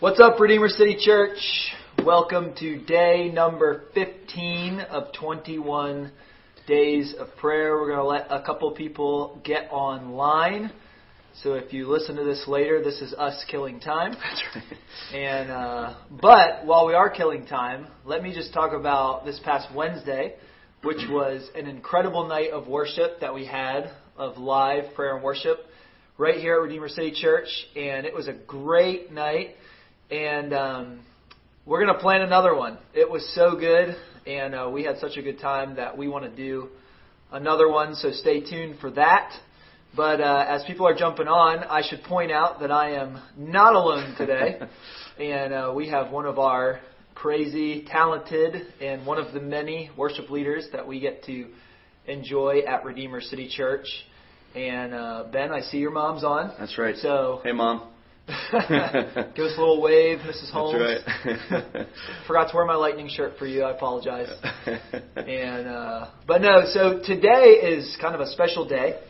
What's up, Redeemer City Church? Welcome to day number 15 of 21 days of prayer. We're going to let a couple people get online. So if you listen to this later, this is us killing time. That's right. And uh, but while we are killing time, let me just talk about this past Wednesday, which was an incredible night of worship that we had of live prayer and worship right here at Redeemer City Church, and it was a great night. And um, we're going to plan another one. It was so good, and uh, we had such a good time that we want to do another one. So stay tuned for that. But uh, as people are jumping on, I should point out that I am not alone today, and uh, we have one of our crazy, talented, and one of the many worship leaders that we get to enjoy at Redeemer City Church. And uh, Ben, I see your mom's on. That's right. So hey, mom. Give us a little wave, Mrs. Holmes. That's right. Forgot to wear my lightning shirt for you. I apologize. and uh, but no, so today is kind of a special day.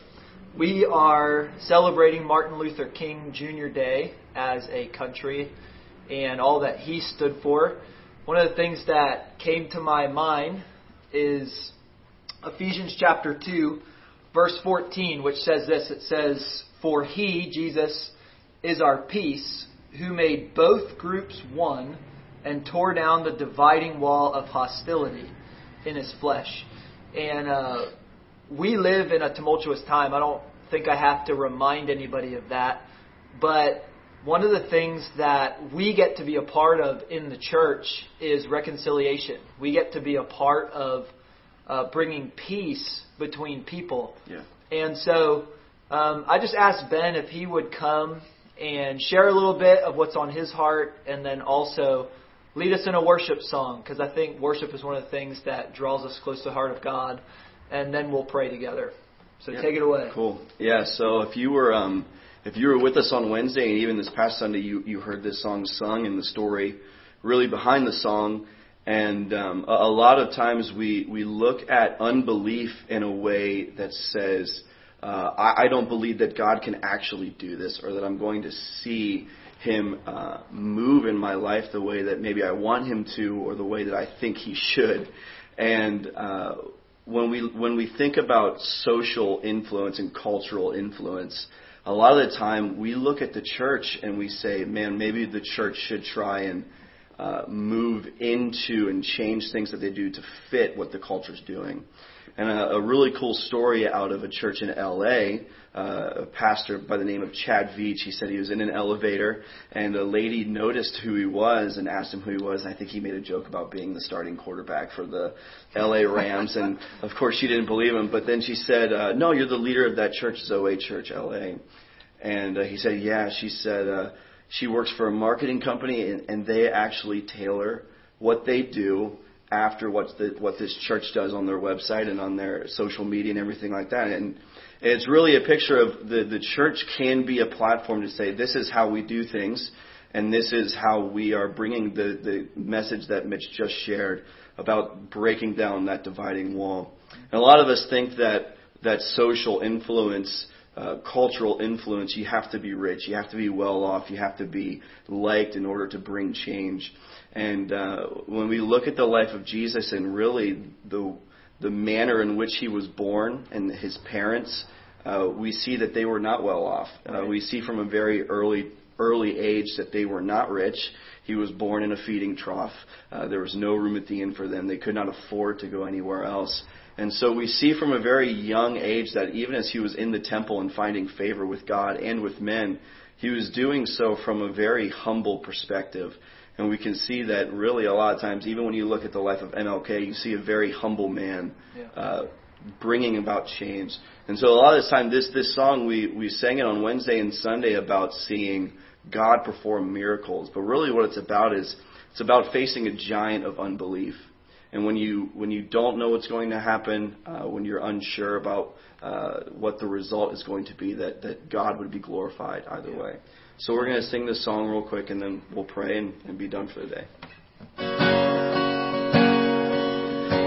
We are celebrating Martin Luther King Jr. Day as a country and all that he stood for. One of the things that came to my mind is Ephesians chapter 2, verse 14, which says this. It says, For he, Jesus, is our peace, who made both groups one and tore down the dividing wall of hostility in his flesh. And uh, we live in a tumultuous time. I don't think I have to remind anybody of that. But one of the things that we get to be a part of in the church is reconciliation. We get to be a part of uh, bringing peace between people. Yeah. And so um, I just asked Ben if he would come and share a little bit of what's on his heart and then also lead us in a worship song because I think worship is one of the things that draws us close to the heart of God. And then we'll pray together. So Yeah. take it away. Cool. Yeah. So if you were um, if you were with us on Wednesday and even this past Sunday, you you heard this song sung and the story really behind the song. And um, a, a lot of times we we look at unbelief in a way that says. Uh, I, I don't believe that God can actually do this, or that I'm going to see Him uh, move in my life the way that maybe I want Him to, or the way that I think He should. And uh, when we when we think about social influence and cultural influence, a lot of the time we look at the church and we say, "Man, maybe the church should try and uh, move into and change things that they do to fit what the culture's doing." And a, a really cool story out of a church in L.A. Uh, a pastor by the name of Chad Veach. He said he was in an elevator and a lady noticed who he was and asked him who he was. And I think he made a joke about being the starting quarterback for the L.A. Rams. And of course she didn't believe him. But then she said, uh, "No, you're the leader of that church, Zoe Church, L.A." And uh, he said, "Yeah." She said uh, she works for a marketing company and, and they actually tailor what they do after what the, what this church does on their website and on their social media and everything like that. And it's really a picture of the, the church can be a platform to say, this is how we do things, and this is how we are bringing the, the message that Mitch just shared about breaking down that dividing wall. And a lot of us think that, that social influence, uh, cultural influence, you have to be rich, you have to be well off, you have to be liked in order to bring change. And uh, when we look at the life of Jesus and really the the manner in which he was born and his parents, uh, we see that they were not well off. Uh, we see from a very early early age that they were not rich. He was born in a feeding trough. Uh, there was no room at the inn for them. They could not afford to go anywhere else. And so we see from a very young age that even as he was in the temple and finding favor with God and with men, he was doing so from a very humble perspective. And we can see that really a lot of times, even when you look at the life of MLK, you see a very humble man uh, bringing about change. And so a lot of this time, this this song we we sang it on Wednesday and Sunday about seeing God perform miracles. But really, what it's about is it's about facing a giant of unbelief. And when you when you don't know what's going to happen, uh, when you're unsure about uh, what the result is going to be, that that God would be glorified either way. So we're going to sing this song real quick, and then we'll pray and, and be done for the day.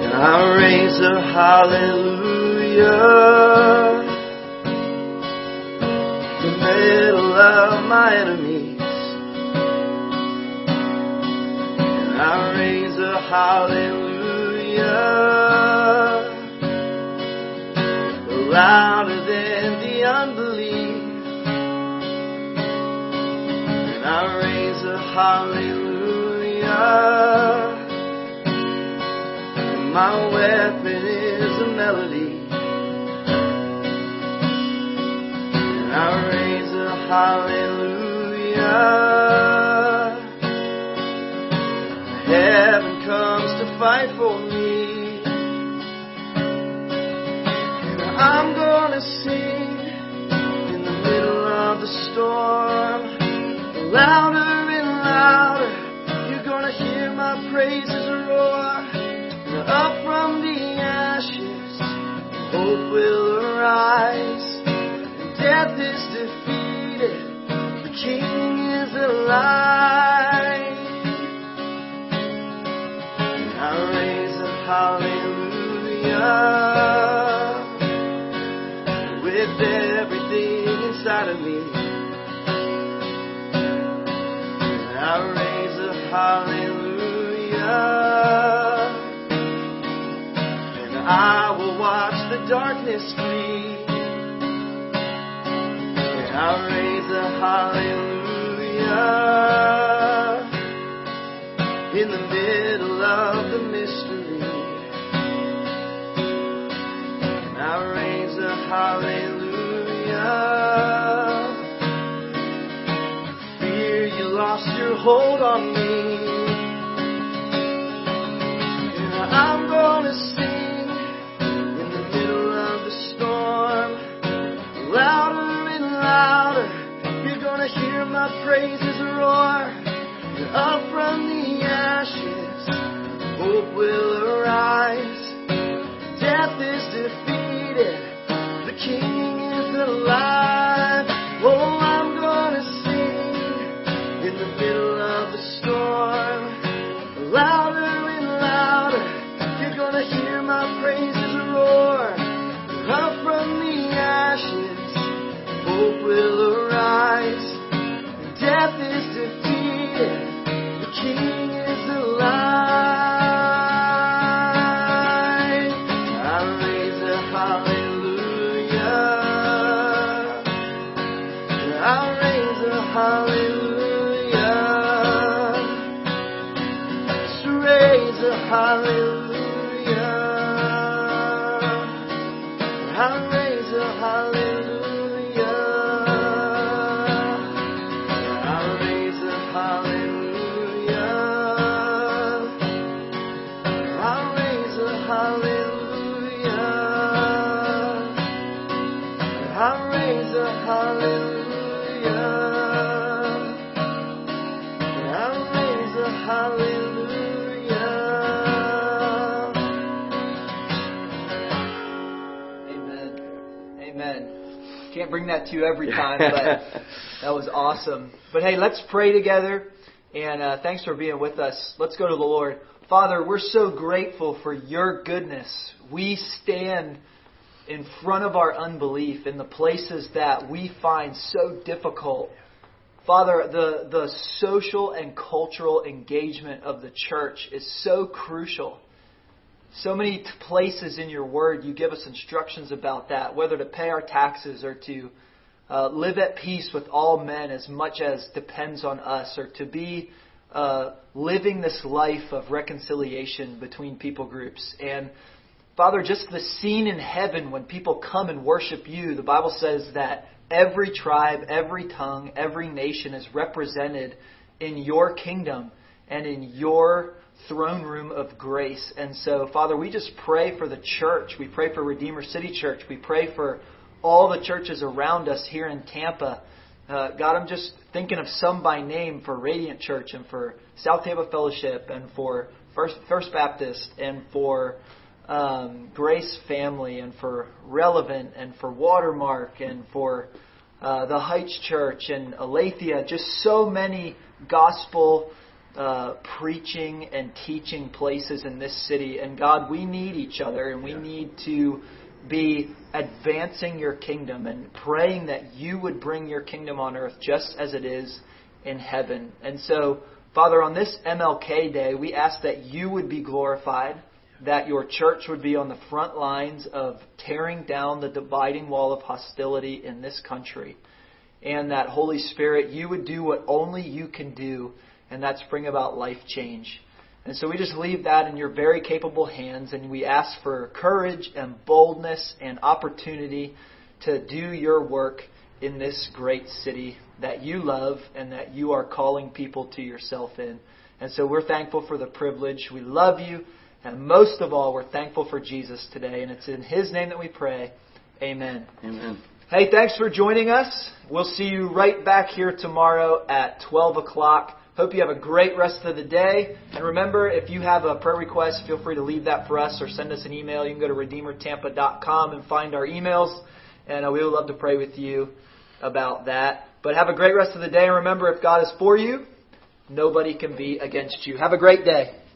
And I raise a hallelujah in the middle of my enemies. Hallelujah louder than the unbelief. And I raise a hallelujah. And my weapon is a melody. And I raise a hallelujah. Fight for me. And I'm gonna sing in the middle of the storm. Louder and louder, you're gonna hear my praises roar. And up from the ashes, hope will arise. And death is defeated, the King is alive. Hallelujah. And I will watch the darkness flee. And I raise a hallelujah in the middle of the mystery. And I raise a hallelujah. Fear you lost your hold on me. My praises roar. Up from the ashes, hope will arise. Death is defeated, the King is alive. Oh, I'm gonna sing in the middle of the storm. Louder and louder, you're gonna hear Can't bring that to you every time, but that was awesome. But hey, let's pray together. And uh, thanks for being with us. Let's go to the Lord. Father, we're so grateful for your goodness. We stand in front of our unbelief in the places that we find so difficult. Father, the, the social and cultural engagement of the church is so crucial. So many places in your word you give us instructions about that, whether to pay our taxes or to uh, live at peace with all men as much as depends on us, or to be uh, living this life of reconciliation between people groups. And Father, just the scene in heaven when people come and worship you, the Bible says that every tribe, every tongue, every nation is represented in your kingdom and in your throne room of grace. And so, Father, we just pray for the church. We pray for Redeemer City Church. We pray for all the churches around us here in Tampa. Uh, God, I'm just thinking of some by name for Radiant Church and for South Tampa Fellowship and for First, First Baptist and for um, Grace Family and for Relevant and for Watermark and for uh, the Heights Church and Aletheia. Just so many gospel uh, preaching and teaching places in this city. And God, we need each other and we Yeah. need to be advancing your kingdom and praying that you would bring your kingdom on earth just as it is in heaven. And so, Father, on this MLK Day, we ask that you would be glorified, that your church would be on the front lines of tearing down the dividing wall of hostility in this country, and that, Holy Spirit, you would do what only you can do, and that's bring about life change. And so we just leave that in your very capable hands, and we ask for courage and boldness and opportunity to do your work in this great city that you love and that you are calling people to yourself in. And so we're thankful for the privilege. We love you. And most of all, we're thankful for Jesus today. And it's in His name that we pray. Amen. Amen. Hey, thanks for joining us. We'll see you right back here tomorrow at 12 o'clock. Hope you have a great rest of the day. And remember, if you have a prayer request, feel free to leave that for us or send us an email. You can go to redeemertampa.com and find our emails. And uh, we would love to pray with you about that. But have a great rest of the day. And remember, if God is for you, nobody can be against you. Have a great day.